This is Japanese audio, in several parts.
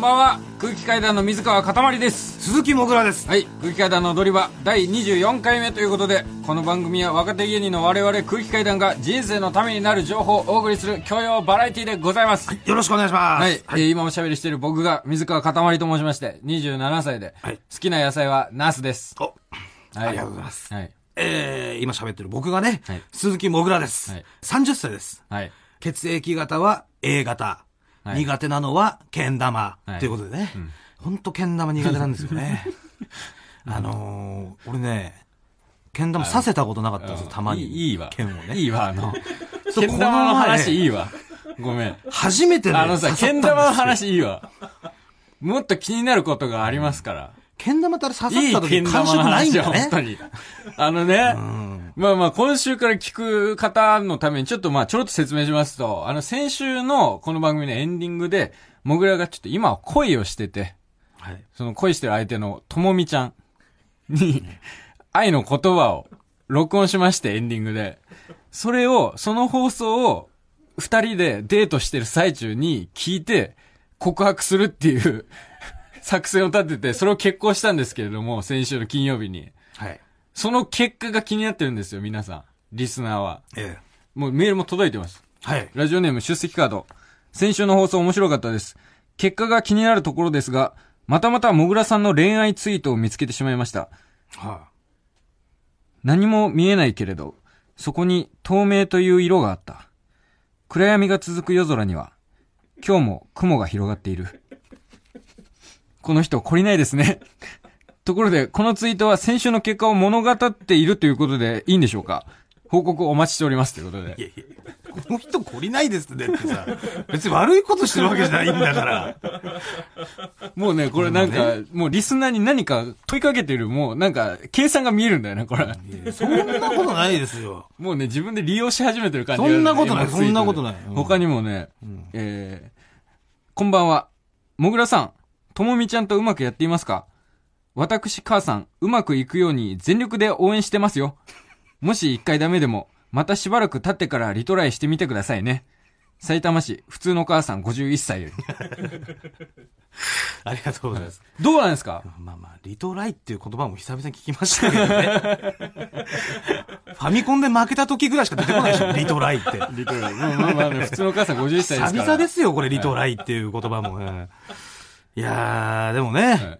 んばんは。空気階段の水川かたまりです。鈴木もぐらです。はい。空気階段の踊り場第24回目ということでこの番組は若手芸人の我々空気階段が人生のためになる情報をお送りする教養バラエティでございます。よろしくお願いします。はい、えー今おしゃべりしている僕が水川かたまりと申しまして27歳で、はい。好きな野菜はナスです。お、はい。ありがとうございます。はい。えー、今喋ってる僕がね、はい。鈴木もぐらです、はい。30歳です。はい。血液型は A 型。はい苦手なのはけん玉。はいということでね。ほんとけん玉苦手なんですよね。あのー、俺ね、けん玉させたことなかったんですよ、たまに。いいわ剣をね。いいわあの けん玉の話いいわごめん初めてね、あのさ、けん玉の。話いいわ。もっと気になることがありますから。けん玉ってあれ刺さいった時いけん玉感触ないんだね。本当に。あのね、うん。まあまあ、今週から聞く方のために、ちょっとまあ、ちょろっと説明しますと、あの、先週のこの番組のエンディングで、もぐらがちょっと今は恋をしてて、はい。その恋してる相手のともみちゃんに、愛の言葉を録音しまして、エンディングで。それを、その放送を、二人でデートしてる最中に聞いて、告白するっていう作戦を立てて、それを決行したんですけれども、先週の金曜日に。はい。その結果が気になってるんですよ、皆さん。リスナーは。ええ。もうメールも届いてます。はい。ラジオネーム出席カード。先週の放送面白かったです。結果が気になるところですが、またまたもぐらさんの恋愛ツイートを見つけてしまいました。は何も見えないけれど、そこに透明という色があった。暗闇が続く夜空には、今日も雲が広がっている。この人懲りないですね。ところで、このツイートは先週の結果を物語っているということでいいんでしょうか？報告お待ちしておりますということでい。。いやいや、この人懲りないですねってさ、別に悪いことしてるわけじゃないんだから。もうね、これなんか、もうリスナーに何か問いかけてる、もうなんか、計算が見えるんだよね、これ。そんなことないですよ。もうね、自分で利用し始めてる感じがそんなことない今ツイートでそんなことないうん他にもね、えー、こんばんは。もぐらさん、ともみちゃんとうまくやっていますか？私、母さん、うまくいくように全力で応援してますよ。もし一回ダメでも、またしばらく経ってからリトライしてみてくださいね。埼玉市、普通の母さん51歳より。ありがとうございます。どうなんですか？まあまあ、リトライっていう言葉も久々に聞きましたけどね。ファミコンで負けた時ぐらいしか出てこないでしょ、リトライって。リトライ。まあまあまあね、普通の母さん51歳ですから。久々ですよ、これ、リトライっていう言葉も。うんいやー、でもね、はい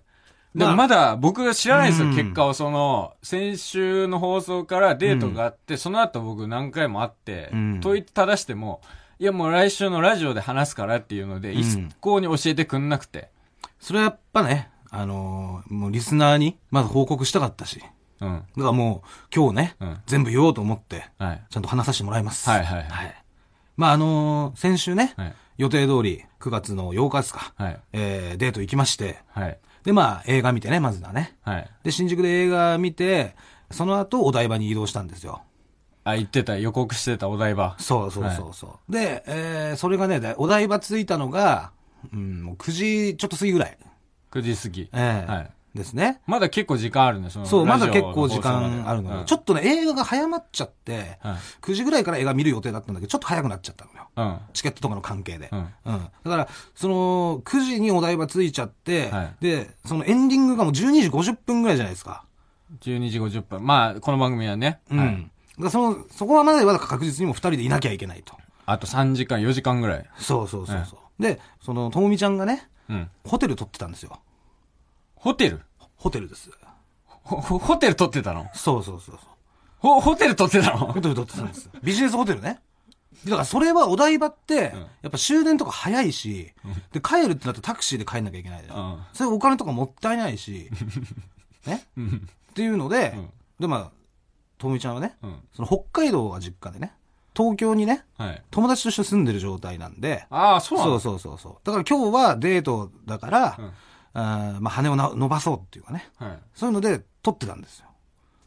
でもまだ僕が知らないんですよ、うん結果を。その、先週の放送からデートがあって、その後僕何回も会って、うん問いただしても、いやもう来週のラジオで話すからっていうので、ん一向に教えてくんなくて。それはやっぱね、あのーもうリスナーにまず報告したかったし。うん。だからもう、今日ね、うん全部言おうと思って、はい。ちゃんと話させてもらいます。はいはいはいはい。まあ、あのー先週ね、はい。予定通り9月の8日ですか、はい。えー、デート行きまして、はい。で、まあ、映画見てね、まずはね。はい。で、新宿で映画見て、その後、お台場に移動したんですよ。あ、言ってた、予告してたお台場。そうそうそうそう。で、えー、それがね、でお台場着いたのが、うん、もう9時ちょっと過ぎぐらい。9時過ぎ。えーはい。ですね。まだ結構時間あるね、その。そう、まだ結構時間あるのよ。ちょっっとね、映画が早まっちゃって、はい9時ぐらいから映画見る予定だったんだけど、ちょっと早くなっちゃったのよ。と。うん。チケットとかの関係で。うんだから、その、9時にお台場着いちゃって、はいで、そのエンディングがもう12時50分ぐらいじゃないですか。12時50分。まあ、この番組はね。うん。はい。だからその、そこはまでは確実にもう二人でいなきゃいけないと。あと3時間、4時間ぐらい。そうそうそうそう。で、その、ともみちゃんがね、うん。ホテル取ってたんですよ。ホテル？ホテルです。ホテル取ってたの？そうそうそうそう。ほ、ホテル取ってたの？ホテル取ってたんです。ビジネスホテルね。だからそれはお台場って、やっぱ終電とか早いし、で、帰るってなってタクシーで帰んなきゃいけないじゃん。うんそれお金とかもったいないし、ね、っていうので、うんで、まあ、ともみちゃんはね、うん。その北海道が実家でね、東京にね、はい。友達として住んでる状態なんで、ああ、そうなのそうそうそうそう。だから今日はデートだから、うんまあ羽をな伸ばそうっていうかね。はい。そういうので撮ってたんですよ。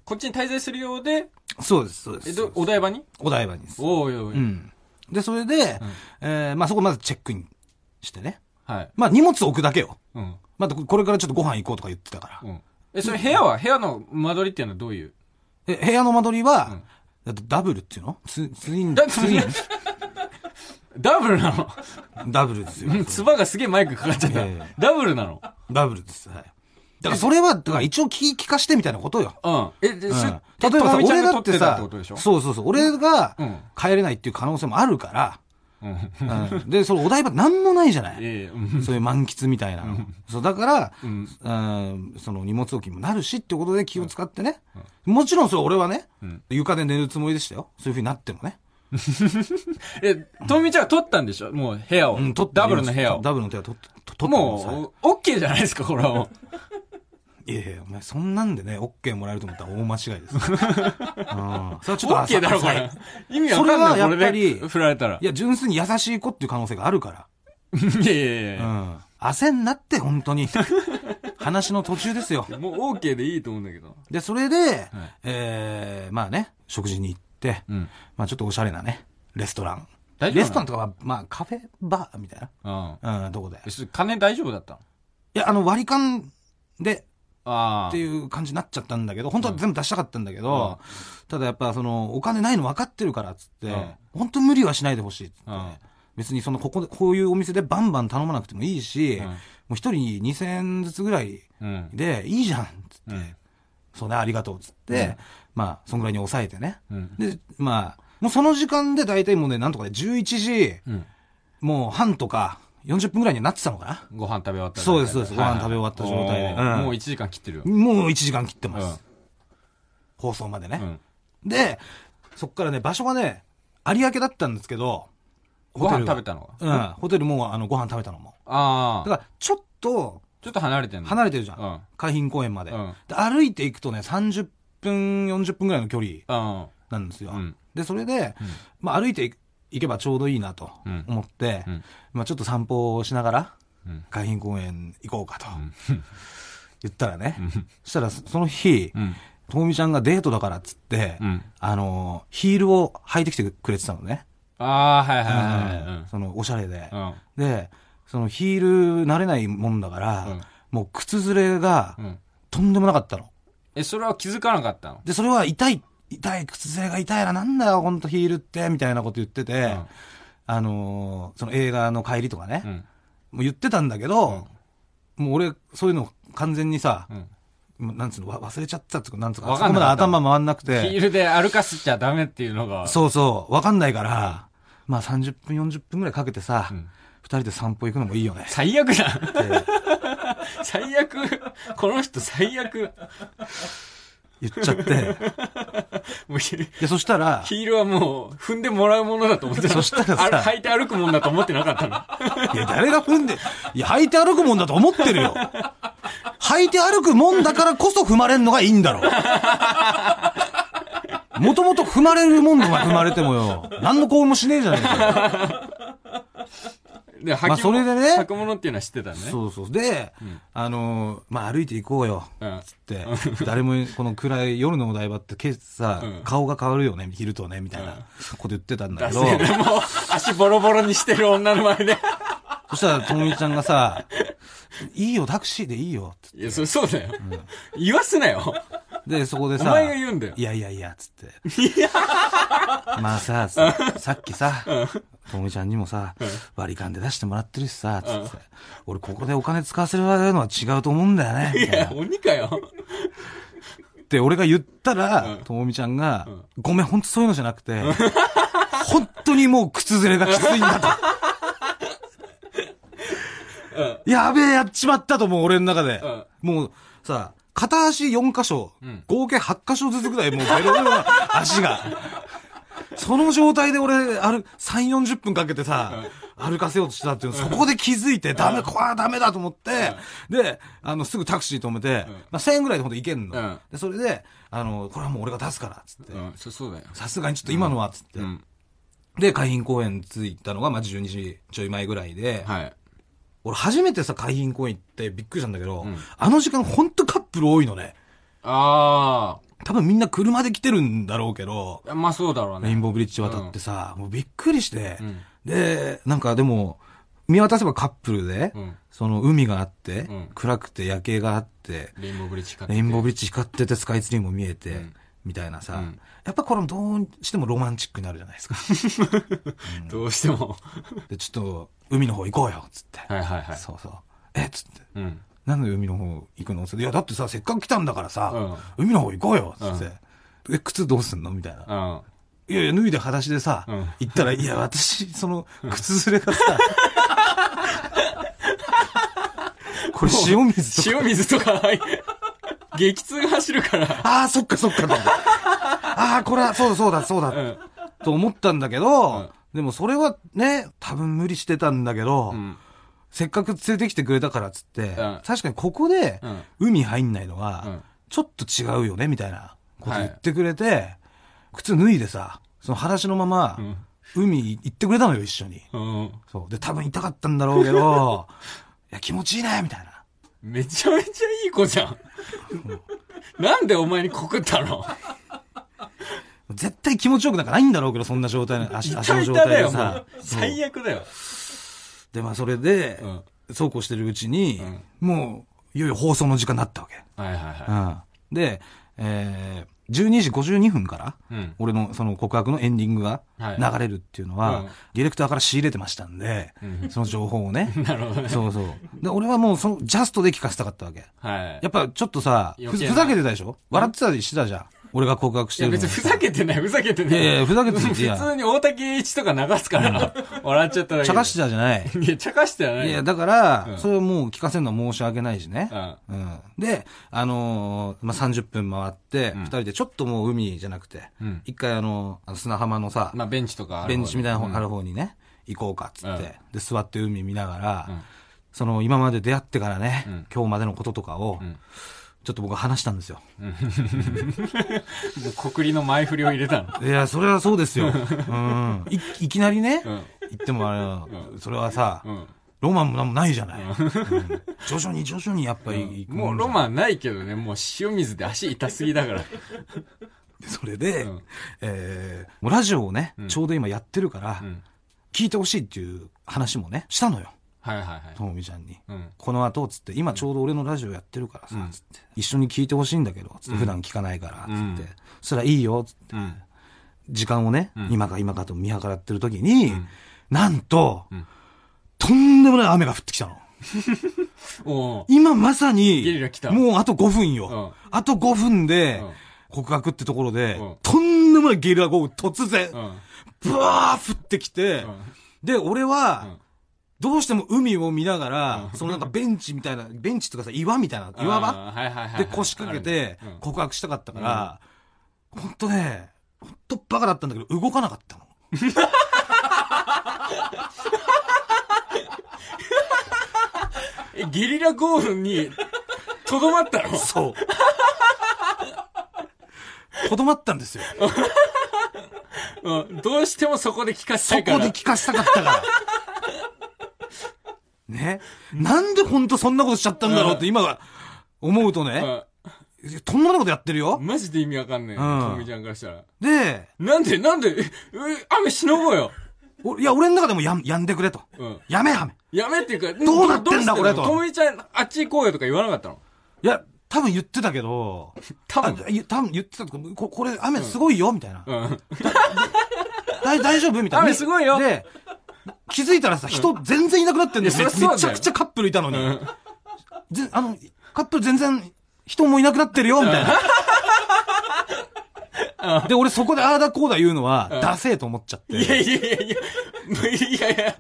こっちに滞在するようで、そうです、そうです。え、ど、お台場に？お台場にです。おいおい。うん。で、それで、えーまあそこまずチェックインしてね。はい。まあ荷物置くだけよ。うん。またこれからちょっとご飯行こうとか言ってたから。うん。え、それ部屋は部屋の間取りっていうのはどういう？え、部屋の間取りは、だってダブルっていうの？ツツイン、だツイン？ダブルなの？ダブルですよ。う んつばがすげえマイクかかっちゃった。ダブルなの？ダブルです。はい。だからそれは、だから一応聞聞かしてみたいなことよ。うん。え、で、うんそ例えばさ、俺だってさそうそうそう、俺がうん帰れないっていう可能性もあるから、うん。うんで、そのお台場なんもないじゃない。ええ、うん。そういう満喫みたいなの。そう、だから、うんうんその荷物置きにもなるしってことで気を使ってね。もちろんそれ俺はね、うん床で寝るつもりでしたよ。そういう風になってもね。え、とみちゃんは取ったんでしょ？もう部屋を。うん、取ってダブルの部屋を。ダブルの部屋取って、と取ってますはいもう、オッケーじゃないですか、これはもう。いやいや、お前、そんなんでね、オッケーもらえると思ったら大間違いです。うん。それはちょっとオッケーだろ、こ浅れ。意味わかんない。それはやっぱり振られたら。いや、純粋に優しい子っていう可能性があるから。いやいやいうやん。焦んなって、本当に。話の途中ですよ。もうオーケーでいいと思うんだけど。で、それで、えー、まあね、食事に行って、うん。まあちょっとおしゃれなね、レストラン。レストランとかは、まあカフェバーみたいうん。な、うん、とこで？金大丈夫だったの？いや、あの、割り勘で。っていう感じになっちゃったんだけど、本当は全部出したかったんだけど、ただやっぱその、お金ないの分かってるからっつって、うん本当無理はしないでほしいっつって、うん別にその、ここで、こういうお店でバンバン頼まなくてもいいし、うんもう一人2000円ずつぐらいうん。でいいじゃんっつって、うん。そうね、ありがとうっつって、うんまあ、そんぐらいに抑えてね。うん。で、まあ、もうその時間で大体もうね、なんとかで11時、うん。もう半とか40分ぐらいになってたのかな。ご飯食べ終わったそうですそうですご飯食べ終わった状態でもう1時間切ってるよ。もう1時間切ってます。うん放送までね。うん。で、そっからね、場所がね、有明だったんですけど、ご飯食べたたの？が。うん、ホテルもあのご飯食べたのも。ああ。だから、ちょっとちょっと離れてんの？離れてるじゃん。うん。海浜公園まで,、うんで。歩いていくとね、30分、40分ぐらいの距離うん。なんですよ。うんで、それで、うんまあ歩いていけばちょうどいいなとうん思って、うんまあちょっと散歩をしながら、うん。海浜公園行こうかとん 言ったらね、うんそしたらその日、うん。ともみちゃんがデートだからっつって、うん。あの、ヒールを履いてきてくれてたのね。ああ、はいはいはいうんその、おしゃれで。はい。で、そのヒール慣れないもんだから、うんもう靴ずれが。とんでもなかったの。え、それは気づかなかったの？で、それは痛い、痛い、靴ずれが痛いな、なんだよ、ほんとヒールって、みたいなこと言ってて、うんあのーその映画の帰りとかね、うん。もう言ってたんだけど、もう俺、そういうの完全にさ、うん。もうなんつうの、わ忘れちゃったっていうか、なんつうか、かんなかった頭回んなくヒーて、ルで歩かせちゃダメっていうのが。そうそう、わかんないから、まあ30分、40分ぐらいかけてさ、二、うん人で散歩行くのもいいよね。最悪だ。最悪。この人最悪。言っちゃって、もうそしたら、ヒールはもう踏んでもらうものだと思ってた。そしたらさあ履いて歩くもんだと思ってなかったの。いや、誰が踏んで、いや、履いて歩くもんだと思ってるよ。履いて歩くもんだからこそ踏まれんのがいいんだろ。もともと踏まれるもんで踏まれてもよ、何の幸運もしねえじゃねえかよ。で、履まあそれでね履くものっていうのは知ってたね。そうそう。で、んあのーまあ、歩いて行こうよ。うん。って、誰も、この暗い夜のお台場って、けさ、うん顔が変わるよね、昼とね、みたいなこと言ってたんだけど、だせでもう、足ボロボロにしてる女の前で。そしたら、ともみちゃんがさ、いいよ、タクシーでいいよ、つっていや、そそうだよ。言わすなよ。で、そこでさ、お前が言うんだよい。やいやいや、つって。まあさ、ささっきさ、ともみちゃんにもさ、割り勘で出してもらってるしさ、つって。俺ここでお金使わせるのは違うと思うんだよね、みいや、たいな。鬼かよ。って俺が言ったらうん、ともみちゃんが、ごめん、ほんとそういうのじゃなくて、本当にもう靴ずれがきついんだと。やべえ、やっちまったと思う、俺の中で。もうさ、片足4箇所、ん合計8箇所ずつぐらいもうベロベロな足が。その状態で俺、ある、3、40分かけてさ、歩かせようとしたっていうの、そこで気づいて、ダメ、これはダメだと思って、で、あの、すぐタクシー止めて、まあ、1000円ぐらいでほんと行けんの。うんで、それで、あの、これはもう俺が出すから、つってう。ん、そ、そうだよ。さすがにちょっと今のは、つって。うん。で、海浜公園着いたのが、まあ、12時ちょい前ぐらいで、はい。俺初めてさ、海浜公園行ってびっくりしたんだけど、んあの時間ほんとカップル多いのね。あ多分みんな車で来てるんだろうけど、あ。まあそうだろうね。レインボーブリッジ渡ってさ、もうびっくりして、うんで、なんかでも、見渡せばカップルで、うん。その海があって、うん暗くて夜景があって、レインボーブリッジかレインボーブリッジ光っててスカイツリーも見えて、うんみたいなさ、うんやっぱこれもどうしてもロマンチックになるじゃないですか。どうしても。で、ちょっと、海の方行こうよ、つって。はいはいはい。そうそう。えっつって。うん。なんで海の方行くの？つっていや、だってさ、せっかく来たんだからさ、うん海の方行こうよ、つって。うんえ、靴どうすんの？みたいな。うん。いやいや、脱いで裸足でさ、うん行ったら、いや、私、その、靴ずれがさ、これ塩水とか、塩水とか、激痛が走るから。ああ、そっかそっか。ああ、これは、そうだそうだそうだ、うん。と思ったんだけど、うんでもそれはね、多分無理してたんだけど、うん。せっかく連れてきてくれたからっつって、ん確かにここでうん。海入んないのは、うんちょっと違うよね、みたいなこと言ってくれて、靴脱いでさ、その裸足のまま、うん。海行ってくれたのよ、一緒に。うん。そう。で、多分痛かったんだろうけど、いや、気持ちいいね、みたいな。めちゃめちゃいい子じゃん。なんでお前に告ったの？絶対気持ちよくなんかないんだろうけど、そんな状態の、足足の状痛々だよ、も態でさう。。最悪だよ。で、まあ、それで、うん。そうこうしてるうちに、もう、いよいよ放送の時間になったわけ。はいはいはうん。で、えー、12時52分から。俺のその告白のエンディングがはい流れるっていうのは、うんディレクターから仕入れてましたんで、うんその情報をね。なるほどね。そうそう。で、俺はもうそのジャストで聞かせたかったわけ。はい。やっぱちょっとさ、ふざけてたでしょ？笑ってたりしてたじゃん。俺が告白してるのに別にふざけてない、ふざけてない。いやいや、ふざけて普ていや、通に大竹一とか流すから、笑っちゃっただけで。茶化してたじゃない。いや、茶化してはない。いや、だから、うんそれをもう聞かせるのは申し訳ないしね。うん。うん。で、あのーまあ、30分回って、二、うん人でちょっともう海じゃなくて、うん。一回あの、砂浜のさ、まあ、ベンチとかベンチみたいな方、うんある方にね、行こうかっつって、うんで、座って海見ながら、うんその今まで出会ってからね、うん今日までのこととかを、うんちょっと僕は話したんですよ。もう国立の前振りを入れたの。いや、それはそうですよ。うん。いいきなりね、うん。言ってもあれは、それはさ、うん。ロマンもなんもないじゃない。うん徐々に徐々にやっぱりもうロマンないけどね、もう塩水で足痛すぎだから。それで、うんえーもうラジオをね、うんちょうど今やってるから、うん。聞いてほしいっていう話もね、したのよ。はいはいはい。ともみちゃんに。うん。この後、つって、今ちょうど俺のラジオやってるからさ、うんつって、一緒に聞いてほしいんだけど、つって、うん普段聞かないから、つって、うんそしたらいいよ、つって、うん。時間をね、うん今か今かと見計らってる時に、うんなんと、うんとんでもない雨が降ってきたの。今まさに、もうあと5分うよ。ん。あと5分で、うん告白ってところで、うんとんでもないゲリラ豪雨突然、うん。ブワー降ってきて、うんで、俺は、うんどうしても海を見ながら、うんそのなんかベンチみたいな、ベンチとかさ、岩みたいな、岩場。で腰掛けて告白したかったから、ほんとね、ほんとバカだったんだけど、動かなかったの。う んえ、ゲリラ豪雨に、とどまったの？そう。とどまったんですよ。うん。どうしてもそこで聞かせたそいから。こで聞かせたかったから。ね。なんでほんとそんなことしちゃったんだろうって今は思うとね、とんでもないことやってるようん。マジで意味わかんない。うんとみちゃんからしたら。で、なんで、なんで、ええ雨しのごうよ。おいや、俺の中でもやん、やんでくれと。うん。やめやめ。やめっていうか、どうなってんだこれとともみちゃん、あっち行こうよとか言わなかったの？いや、多分言ってたけど、多分。多分言ってたとこここれ雨すごいよ、みたいな。うん。大 大丈夫？みたいな。雨すごいよで、気づいたらさ、人全然いなくなってんだよ。いやそりゃそうだよめちゃくちゃカップルいたのに。うん。ぜあの、カップル全然人もいなくなってるよ、みたいな。で、俺そこでああだこうだ言うのは、うんダセえと思っちゃって。いやいやいやいや、いやいや。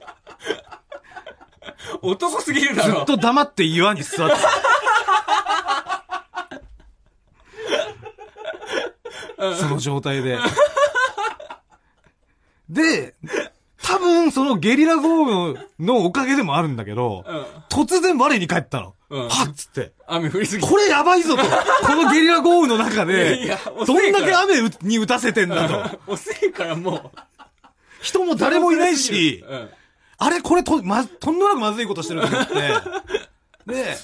男すぎるだろ。ずっと黙って岩に座ってた。その状態で。で、多分そのゲリラ豪雨のおかげでもあるんだけど、うん。突然我に返ったの。うんはっつって。雨降りすぎこれやばいぞと。このゲリラ豪雨の中いでや、どんだけ雨雨に打たせてんだと。遅いからもう。人も誰もいないし、うん。あれこれと、ま、とんでもなくまずいことしてると思って。で、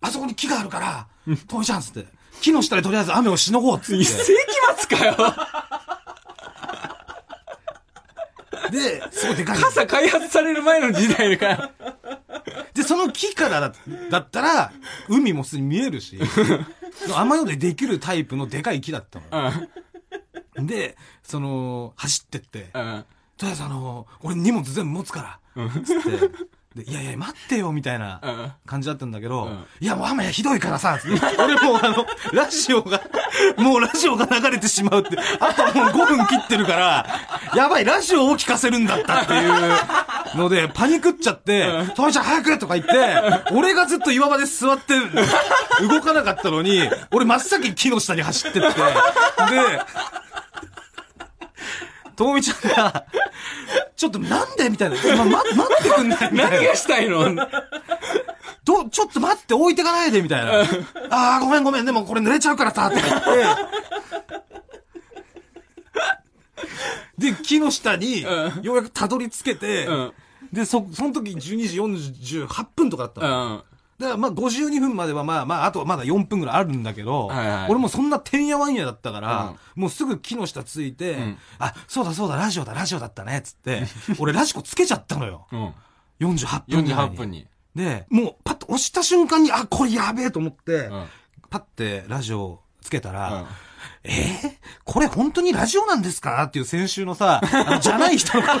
あそこに木があるから、トミちゃんっつって、木の下でとりあえず雨をしのごうっつっ一世紀末かよ。て。で、すごいでかい。傘開発される前の時代かよ。で、その木からだだったら、海もすでに見えるし、雨宿りできるタイプのでかい木だったの。うん。で、その、走ってって、うん。とりあえずあの、俺荷物全部持つから、つって、で、いやいや、待ってよ、みたいなうん感じだったんだけど、うんいや、もう雨ひどいからさ、つって俺もうあの、ラジオが、もうラジオが流れてしまうって、あともう5分切ってるから、やばい、ラジオを聞かせるんだったっていうので、パニクっちゃって、トミちゃん早くとか言って、俺がずっと岩場で座って、動かなかったのに、俺真っ先に木の下に走ってって、で、ともみちゃんが、ちょっとなんでみたいな。今、ま、待ってくんないみたいな。何がしたいの？ど、ちょっと待って、置いてかないでみたいな。ああ、ごめんごめん、でもこれ濡れちゃうからさ、とか言って。で、木の下に、うんようやくたどり着けて、うん。で、そ、その時12時48分とかだったうの。ん。だからまあ52分まではまあまあ、あとまだ4分ぐらいあるんだけど、はいはい俺もそんなてんやわんやだったから、もうすぐ木の下ついて、んあ、そうだそうだ、ラジオだ、ラジオだったね、つって、俺ラジコつけちゃったのよ。うん。48分ぐらい48分に。で、もうパッと押した瞬間に、あ、これやべえと思って、うん。パッてラジオつけたら、うんえ？ーこれ本当にラジオなんですか？っていう先週のさ、あのじゃない人の声。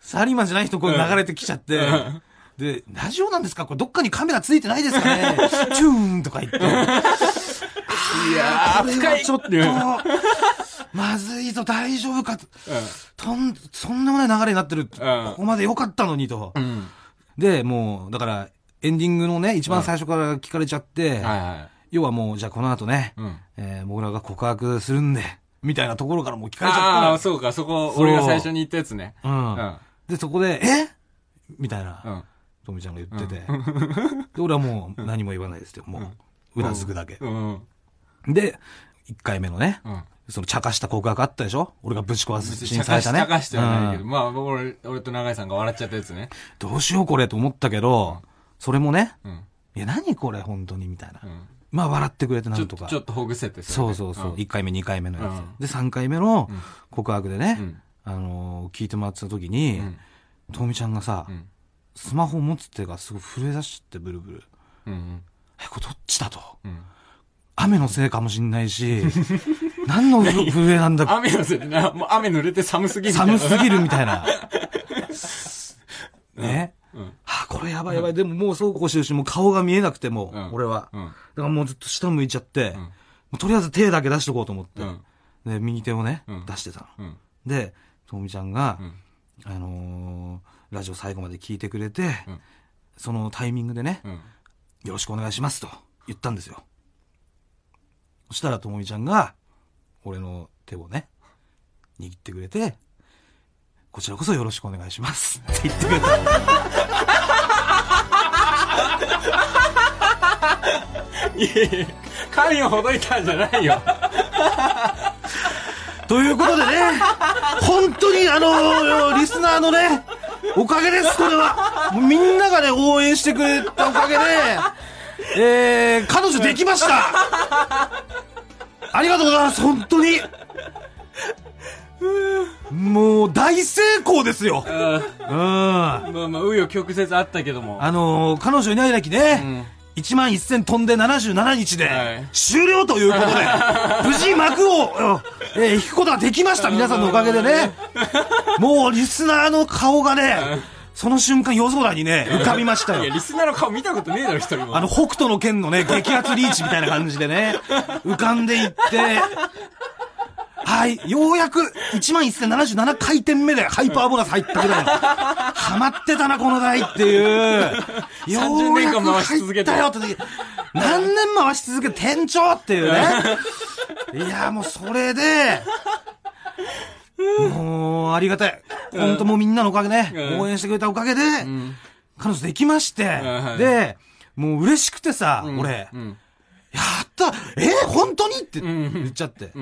サラリーマンじゃない人の声流れてきちゃって、うんで、ラジオなんですか？これどっかにカメラついてないですかね？チューンとか言って。いやいやこれはちょっと、まずいぞ、大丈夫かと。とん、そんなもない流れになってる。ここまで良かったのにと。うん。うん。で、もう、だから、エンディングのね、一番最初から聞かれちゃって、はいはい。要はもう、じゃあこの後ね、うん。えー僕らが告白するんで、みたいなところからもう聞かれちゃああ、ったそうか、そこ、俺が最初に言ったやつね。の。う。うんん。で、そこで、え？みたいな、うん。とみちゃんが言ってて、で、俺はもう何も言わないですよ。もう、うなずくだけ。うん。で、1回目のね、うん。その茶化した告白あったでしょ？俺がぶち壊す別に茶化したね。茶化してはないけど、うんまあ、俺、俺と永井さんが笑っちゃったやつね。どうしようこれと思ったけど、それもね、うん。いや、何これ本当にみたいな。うん。まあ、笑ってくれてなんとか。ちょっとほぐせてそうそうそう。ん1回目、2回目のやつ。うんで、3回目のうん告白でね、うんあのー聞いてもらってた時に、うん。ともみちゃんがさ、うん。スマホ持つ手がすごい震え出しちゃってブルブル。うん。え、これどっちだと？うん。雨のせいかもしんないし、何の震えなんだ雨のせいでな、もう雨濡れて寒すぎるみたいな。寒すぎるみたいな。ね。うん。あ、これやばいやばい。でももうそうこうしてるし、もう顔が見えなくても、うん俺は。うん。だからもうずっと下向いちゃって、うんもうとりあえず手だけ出しとこうと思って。うん。で、右手をね、うん出してたの。うん。で、ともみちゃんが、うん。あのーラジオ最後まで聞いてくれて、うんそのタイミングでね、うん。よろしくお願いしますと言ったんですよ。そしたらともみちゃんが、俺の手をね、握ってくれて、こちらこそよろしくお願いしますって言ってくれた。いやいや、神をほどいたんじゃないよ。ということでね、本当にあのリスナーのね、おかげです、これは。みんながね、応援してくれたおかげで、えー、彼女できましたありがとうございます、本当にもう、大成功ですようん。まあまあ、紆余曲折あったけども。のー彼女いないだきね、うん。1万1000飛んで77日ではい終了ということで、無事幕を、えー引くことができました、皆さんのおかげでね。もうリスナーの顔がね、その瞬間夜空にね、浮かびましたいや、よ。リスナーの顔見たことねえだろ、一人も。あの、北斗の剣のね、激アツリーチみたいな感じでね、浮かんでいって、はい、ようやく11,077回転目でハイパーボーナス入ったけど、ハマってたな、この台っていう。よ30うやく年間回し続けて入ったよって時、何年回し続けて店長っていうね。いや、もうそれで、もう、ありがたい。本当もうみんなのおかげね、うん応援してくれたおかげで、うん。彼女できまして、はいで、もう嬉しくてさ、うん俺、うん。やったえー、本当に？ってん言っちゃって。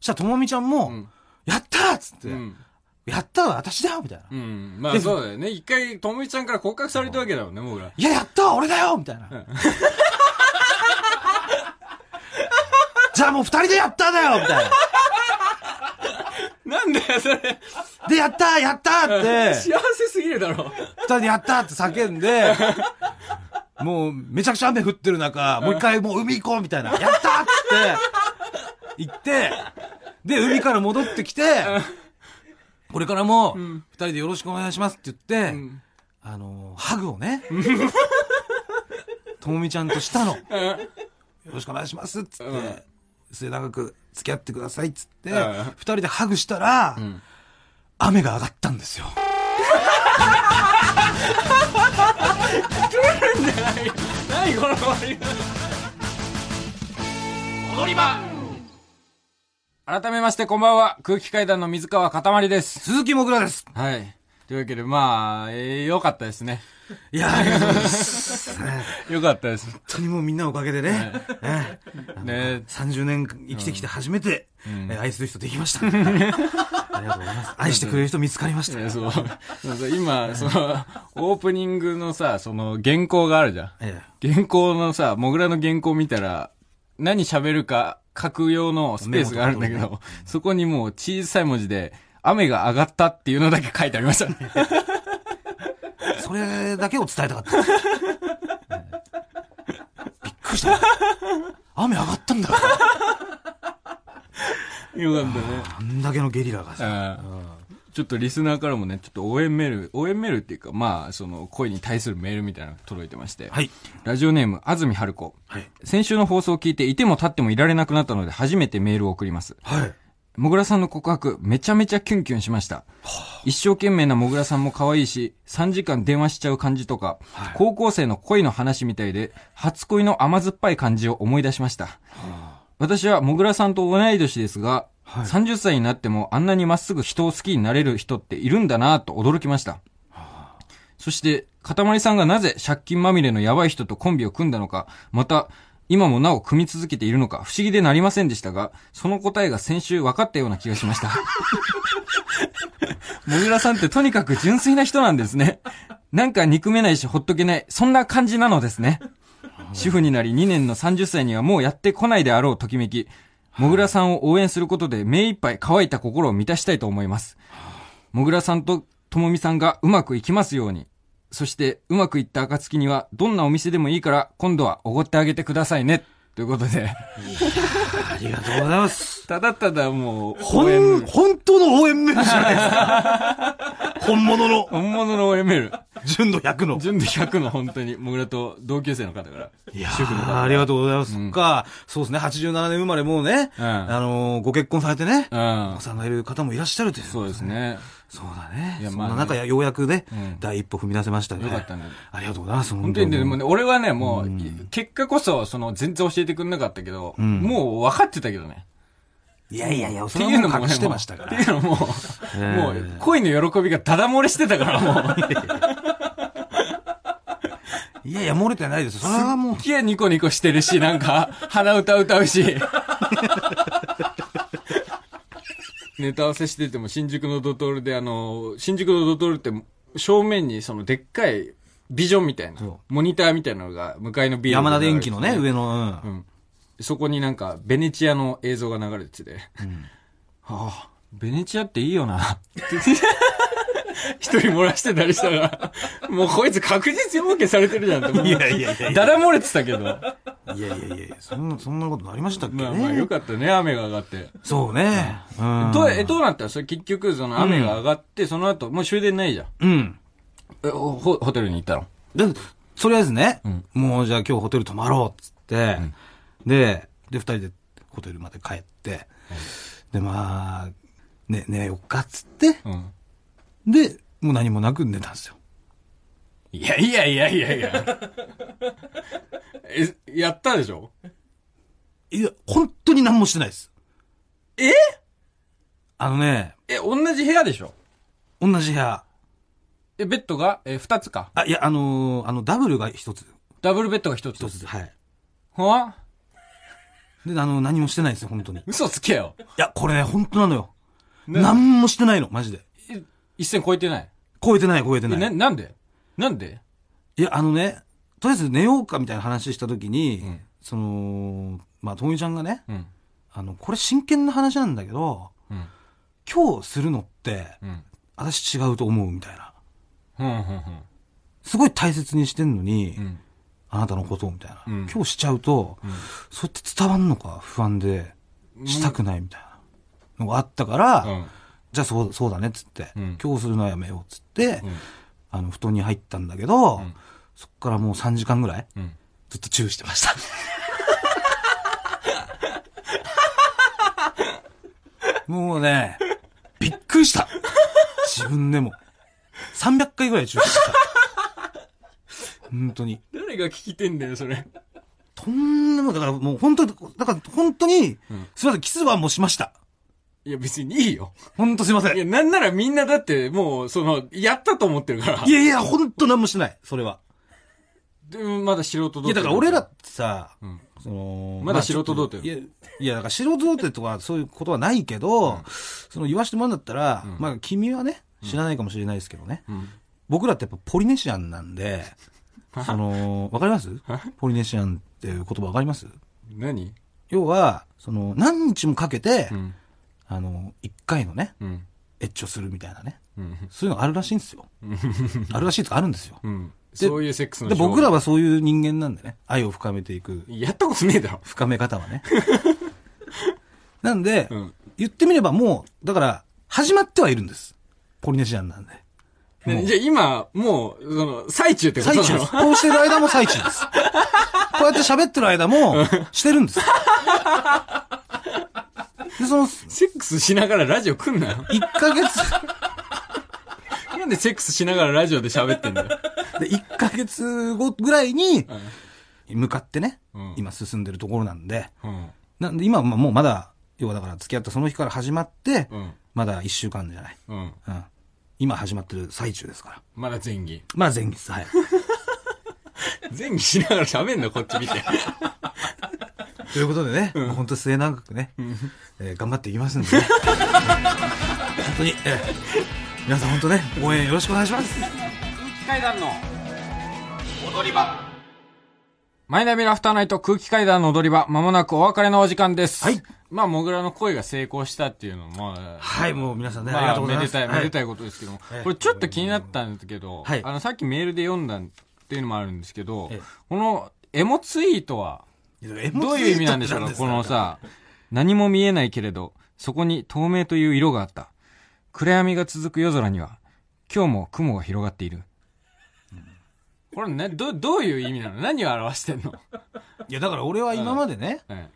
したらともみちゃんも、んやったっつって、うん。やったわ、私だよみたいな。うん。まあでそうだよね。一回、ともみちゃんから告白されたわけだもんね、僕ら。いや、やったわ、俺だよみたいな。じゃあもう二人でやっただよみたいな。なんだよ、それ。で、やったやったって、幸せすぎるだろ。二人でやったって叫んで、もう、めちゃくちゃ雨降ってる中、もう一回もう海行こうみたいな。やったーっつって、行って、で、海から戻ってきて、これからも、二人でよろしくお願いしますって言って、あのー、ハグをね、ともみちゃんとしたの。よろしくお願いしますっつって、末永く付き合ってくださいっつって、うん。二人でハグしたら、雨が上がったんですよ。何この終わり改めましてこんばんは。空気階段の水川かたまりです。鈴木もぐらです。はい。というわけでまあ、えー、よかったですね。いやー、ありがとうございます。ねよかったです。本当にもうみんなのおかげでね、ね。ね30年生きてきて初めて、えー愛する人できました。ありがとうございます。愛してくれる人見つかりました。そう。今そのオープニングのさその原稿があるじゃん。え原稿のさ、モグラの原稿見たら、何喋るか書く用のスペースがあるんだけど、そこにもう小さい文字で、雨が上がったっていうのだけ書いてありました。え それだけを伝えたかった。ええびっくりした。雨上がったんだ。よかったね。あんだけのゲリラがさ。うんちょっとリスナーからもね、ちょっと応援メール、応援メールっていうか、まあ、その恋に対するメールみたいなのが届いてまして、はい。ラジオネーム、安住春子。はい。先週の放送を聞いて、いても立ってもいられなくなったので、初めてメールを送ります。はい。もぐらさんの告白、めちゃめちゃキュンキュンしました。一生懸命なもぐらさんも可愛いし、3時間電話しちゃう感じとか、はい高校生の恋の話みたいで、初恋の甘酸っぱい感じを思い出しました。私はもぐらさんと同い年ですが、はい30歳になってもあんなにまっすぐ人を好きになれる人っているんだなと驚きました。そして、かたまりさんがなぜ借金まみれのやばい人とコンビを組んだのか、また、今もなお組み続けているのか不思議でなりませんでしたが、その答えが先週分かったような気がしました。もぐらさんってとにかく純粋な人なんですね。なんか憎めないしほっとけない、そんな感じなのですね。主婦になり2年の30歳にはもうやってこないであろうときめき、もぐらさんを応援することで目いっぱい乾いた心を満たしたいと思います。もぐらさんとともみさんがうまくいきますように。そして、うまくいった暁には、どんなお店でもいいから、今度はおごってあげてくださいね。ということで、ありがとうございます。ただただもう、ほん、本当の応援メールじゃないですか。本物の、本物の応援メール。純度100の。純度100の本当に、もぐらと同級生の方から。いや主婦の方ーありがとうございます。うんか、そうですね、87年生まれもうね、うんあのーご結婚されてね、うんお子。さんがいる方もいらっしゃるという。そうです。ね。そうだね。いやまあねそんな中、ようやくね、うん第一歩踏み出せましたね。よかったね。ありがとうございます。本当にね、でもね、俺はね、もう、うん結果こそ、その、全然教えてくれなかったけど、うんもう分かってたけどね。いやいやいや、っそれはもう隠してましたから。っていうのも、ええもう、恋の喜びがダダ漏れしてたから、もう。いやいや、漏れてないです。それはもう、すっげえニコニコしてるし、なんか、鼻歌歌うし。ネタ合わせしてても、新宿のドトールで、あの、新宿のドトールって、正面にその、でっかい、ビジョンみたいなそ、モニターみたいなのが、向かいのビル山田電機のね、上上の、うん。うん。そこになんか、ベネチアの映像が流れてて、うん。はあ、ベネチアっていいよな。一人漏らしてたりしたから、もうこいつ確実に OK されてるじゃんって。いやいやいやいやだら漏れてたけど。いやいやいやそんな、そんなことなりましたっけね？まあまあよかったね、雨が上がって。そうね。うん。どう、え、どうなった？のそれ結局、その雨が上がって、その後、もう終電ないじゃん。うん。え、ホホテルに行ったの？で、とりあえずね、うんもうじゃあ今日ホテル泊まろうっつって、で、で、二人でホテルまで帰って、で、まあ、ね、寝よっかっつって、うん。で、もう何もなく寝たんですよ。いやいやいやいやいや。え、やったでしょ？いや、本当に何もしてないです。え？あのね、え、同じ部屋でしょ？同じ部屋。え、ベッドが、え、二つか。あ、いや、あのーあの、ダブルが一つ。ダブルベッドが一つ。一つ。はい。はで、あの、何もしてないですよ、本当に。い嘘つけよ。や、これね、本当なのよ。な何もしてないの、マジで。え一線超えてない？超えてない、超えてえ、ない。な、なんで？なんで？いや、あのね、とりあえず寝ようかみたいな話したときに、うんその、まあ、ともみちゃんがね、うん。あの、これ真剣な話なんだけど、うん。今日するのって、うん。私違うと思うみたいな。うん。うん。すごい大切にしてんのに、うん。あなたのことをみたいな。うん今日しちゃうと、うんそうやって伝わんのか？不安で、したくないみたいなのがあったから、うん。じゃあそう、そうだねっつって、うん今日するのはやめようっつって、うん。あの、布団に入ったんだけど、うんそっからもう3時間ぐらい、うん。ずっとチューしてました。もうね、びっくりした。自分でも。300回ぐらいチューしてた。本当に。誰が聞きてんだよ、それ。とんでも、だからもう本当に、だから本当に、うんすいません、キスはもうしました。いや、別にいいよ。本当すいません。いや、いなんならみんなだって、もう、その、やったと思ってるから。やいや、本当何もしてない、それは。でもまだ素人童貞いや、だから俺らってさ、うん。その、まだ素人童貞いや、いや、だから素人童貞とかそういうことはないけど、その言わしてもらうんだったら、うんまあ君はね、知らないかもしれないですけどね。うん。僕らってやっぱポリネシアンなんで、その、わかります？ポリネシアンっていう言葉わかります？何？要は、その、何日もかけて、うん。あの、一回のね、うん。エッチをするみたいなね。うん。そういうのあるらしいんですよ。あるらしいとかあるんですよ。うん。そういうセックスので、僕らは。はそういう人間なんでね、愛を深めていく、やったことねえだろ。深め方はね。なんで、うん。言ってみればもう、だから、始まってはいるんです。ポリネシアンなんで。ねじゃあ今、もう、その、最中ってことなの？最中です。こうしてる間も最中です。こうやって喋ってる間も、してるんです。で、その、セックスしながらラジオ来んなよ。1ヶ月、なんでセックスしながらラジオで喋ってんだよ。で、1ヶ月後ぐらいに、向かってね、うん今進んでるところなんで、うん。なんで今はまあもうまだ、要はだから付き合ったその日から始まって、うん。まだ1週間じゃない。うん。うん。今始まってる最中ですから。まだ前儀。まあ前日、はい。前儀しながら喋んの、こっち見て。ということでね、もう本当末永くね、えー頑張っていきますんでね。本当に、えー皆さん本当ね、応援よろしくお願いします。空気階段の踊り場。マイナビラフターナイト空気階段の踊り場、まもなくお別れのお時間です。はい。まあ、モグラの恋が成功したっていうのも、まあ、はい、もう皆さんね、ありまあ、がとうございます。めでたい、めでたい。いことですけども、ええこれちょっと気になったんですけど、はいあの、さっきメールで読んだっていうのもあるんですけど、ええこのエモツイートは、どどういう意味なんでしょうかこの、さ、何も見えないけれど、そこに透明という色があった。暗闇が続く夜空には、今日も雲が広がっている。これね、ど、どういう意味なの？何を表してんの？いや、だから俺は今までね、え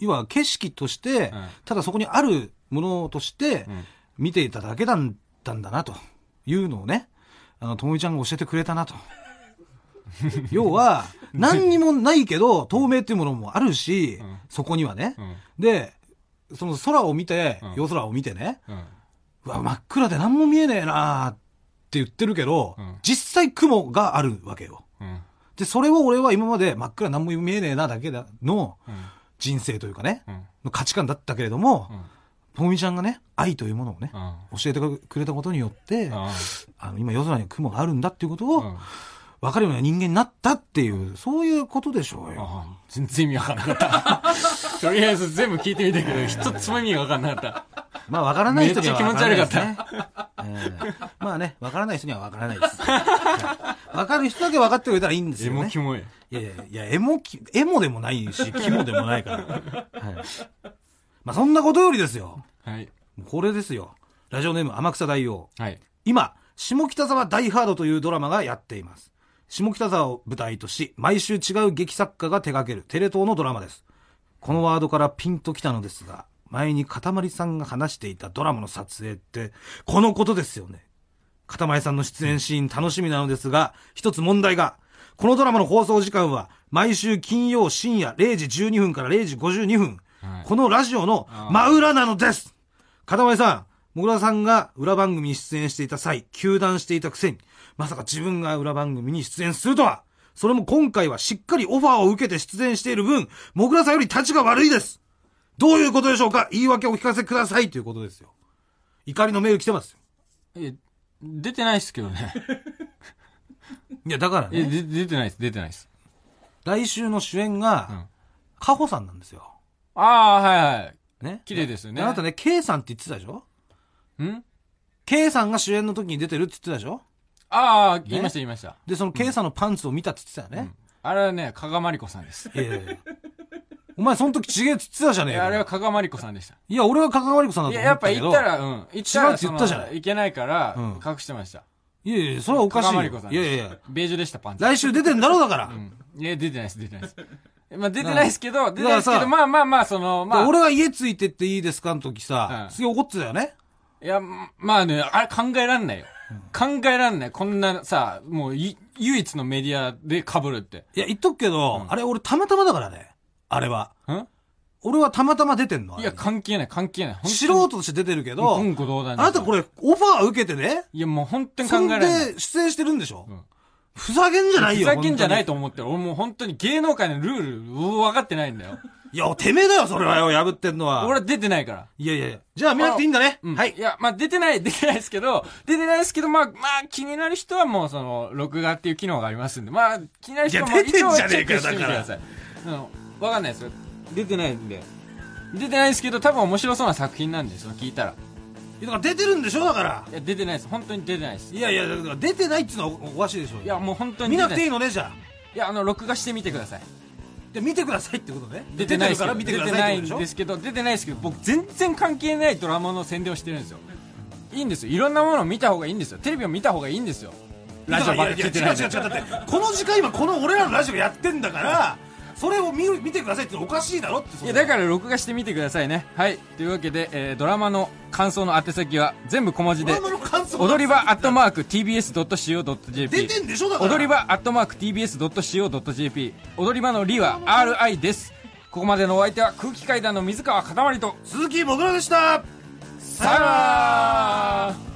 要は景色としてうん、ただそこにあるものとして見ていただけだったんだな、というのをね、あの、ともみちゃんが教えてくれたなと。要は、何にもないけど、透明っていうものもあるしうん、そこにはね。うん。で、その空を見てうん、夜空を見てね、うわ、真っ暗で何も見えねえなーって言ってるけど、うん。実際雲があるわけよ。うん。で、それを俺は今まで真っ暗何も見えねえなだけだのうん。人生というかね、うん。の価値観だったけれども、うん。ともみちゃんがね、愛というものをね、うん。教えてくれたことによって、ああの、今夜空に雲があるんだっていうことをうん分かるような人間になったっていう、そういうことでしょうよ。あ全然意味わかんなかった。とりあえず全部聞いてみたけど、一つも意味がわかんなかっまあ分からない人には分からないですめっね。ええまあね、分からない人には分からないです。はい分かる人だけ分かってくれたらいいんでた。すよねエモキ。モい。いやいや、いや、エモき、エモでもないし、キモでもないから。はい。まあそんなことよりですよ。はい。これですよ。ラジオネーム天草大王。はい。今、下北沢大ハードというドラマがやっています。下北沢を舞台とし、毎週違う劇作家が手掛けるテレ東のドラマです。このワードからピンときたのですが、前にかたまりさんが話していたドラマの撮影って、このことですよね。かたまりさんの出演シーン楽しみなのですが、一つ問題が、このドラマの放送時間は、毎週金曜深夜0時12分から0時52分、はいこのラジオの真裏なのですかたまりさん、もぐらさんが裏番組に出演していた際、休断していたくせに、まさか自分が裏番組に出演するとはそれも今回はしっかりオファーを受けて出演している分、もぐらさんより立ちが悪いですどういうことでしょうか？言い訳をお聞かせくださいということですよ。怒りのメール来てますよ。え、出てないっすけどね。いや、だからえ、ね、で出てないっす、出てないっす。来週の主演うん。が、あカホさんなんですよ。あー、はいはい。ね？綺麗ですよねあなたね、K さんって言ってたでしょ？ん ?K さんが主演の時に出てるって言ってたでしょ？ああ、言いました言いました。で、その K さんのパンツを見たって言ってたよね。あれはね、加賀まりこさんです。いやいやいやお前その時ちげえっつってたじゃねえか。いやあれは加賀まりこさんでした。いや、俺は関わりこさんだいや、やっぱと思ったけど。行ったら、うん。行ったら、違うって言ったじゃないそのいけないからうん、隠してました。いやいや、それはおかしいよ。加賀まりこさんいやいやいや。ベージュでした、パンツ。来週出てんだろ、だから。うん。いや、出てないです、出てないです。まあ、出てないですけど、出てないですけど、だからさまあまあまあ、その、まあ。俺が家ついてっていいですかの時さ、うんすげえ怒ってたよね。いや、まあね、あれ考えらんないよ。考えらんない。こんなさ、もうい、唯一のメディアで被るって。いや、言っとくけど、あれ俺たまたまだからね。あれは。ん？俺はたまたま出てんの。いや、関係ない、関係ない。本素人として出てるけど、言語道断あなたこれ、オファー受けてね、いや、もう本当に考そんえられない。で出演してるんでしょ、んふざけんじゃないよ。ふざけんじゃないと。と思ってる。俺もう本当に芸能界のルール、う分かってないんだよ。いや、てめえだよ、それはよ、破ってんのは。俺は出てないから。いやいやいや。じゃあ見なくていいんだね。うん。はいい。や、まあ出てない、出てないですけど、出てないですけど、まあ、まあ気になる人はもうその、録画っていう機能がありますんで、まあ気になる人はもういや出てんじゃねえかよ一応チェックしてみてください。うん。わかんないですよ。出てないんで。出てないですけど、多分面白そうな作品なんで、その聞いたら。だから出てるんでしょだから。いや、出てないです。本当に出てないです。いやいや、だから出てないっていうのはおかしいでしょ。いや、もう本当に見なくていいのね、じゃあ。いや、あの、録画してみてください。で、見てくださいってことね。出てないですから見てくだ出てないんさいってことでしょですけど、出てないですけど、僕全然関係ないドラマの宣伝をしてるんですよ。いいんですよ。いろんなものを見た方がいいんですよ。テレビを見た方がいいんですよ。ラジオばっかり聞いてないやいや違う違う違うだってこの時間今この俺らのラジオやってんだからそれを見る見てくださいってのおかしいだろっていや、だから録画してみてくださいね。はい。というわけで、えードラマの感想の宛先は全部小文字で踊り場アットマーク tbs.co.jp 出てんでしょ？だから。踊り場アットマーク tbs.co.jp 踊り場のりは RI です。ここまでのお相手は空気階段の水川かたまりと、鈴木もぐらでした。さよなら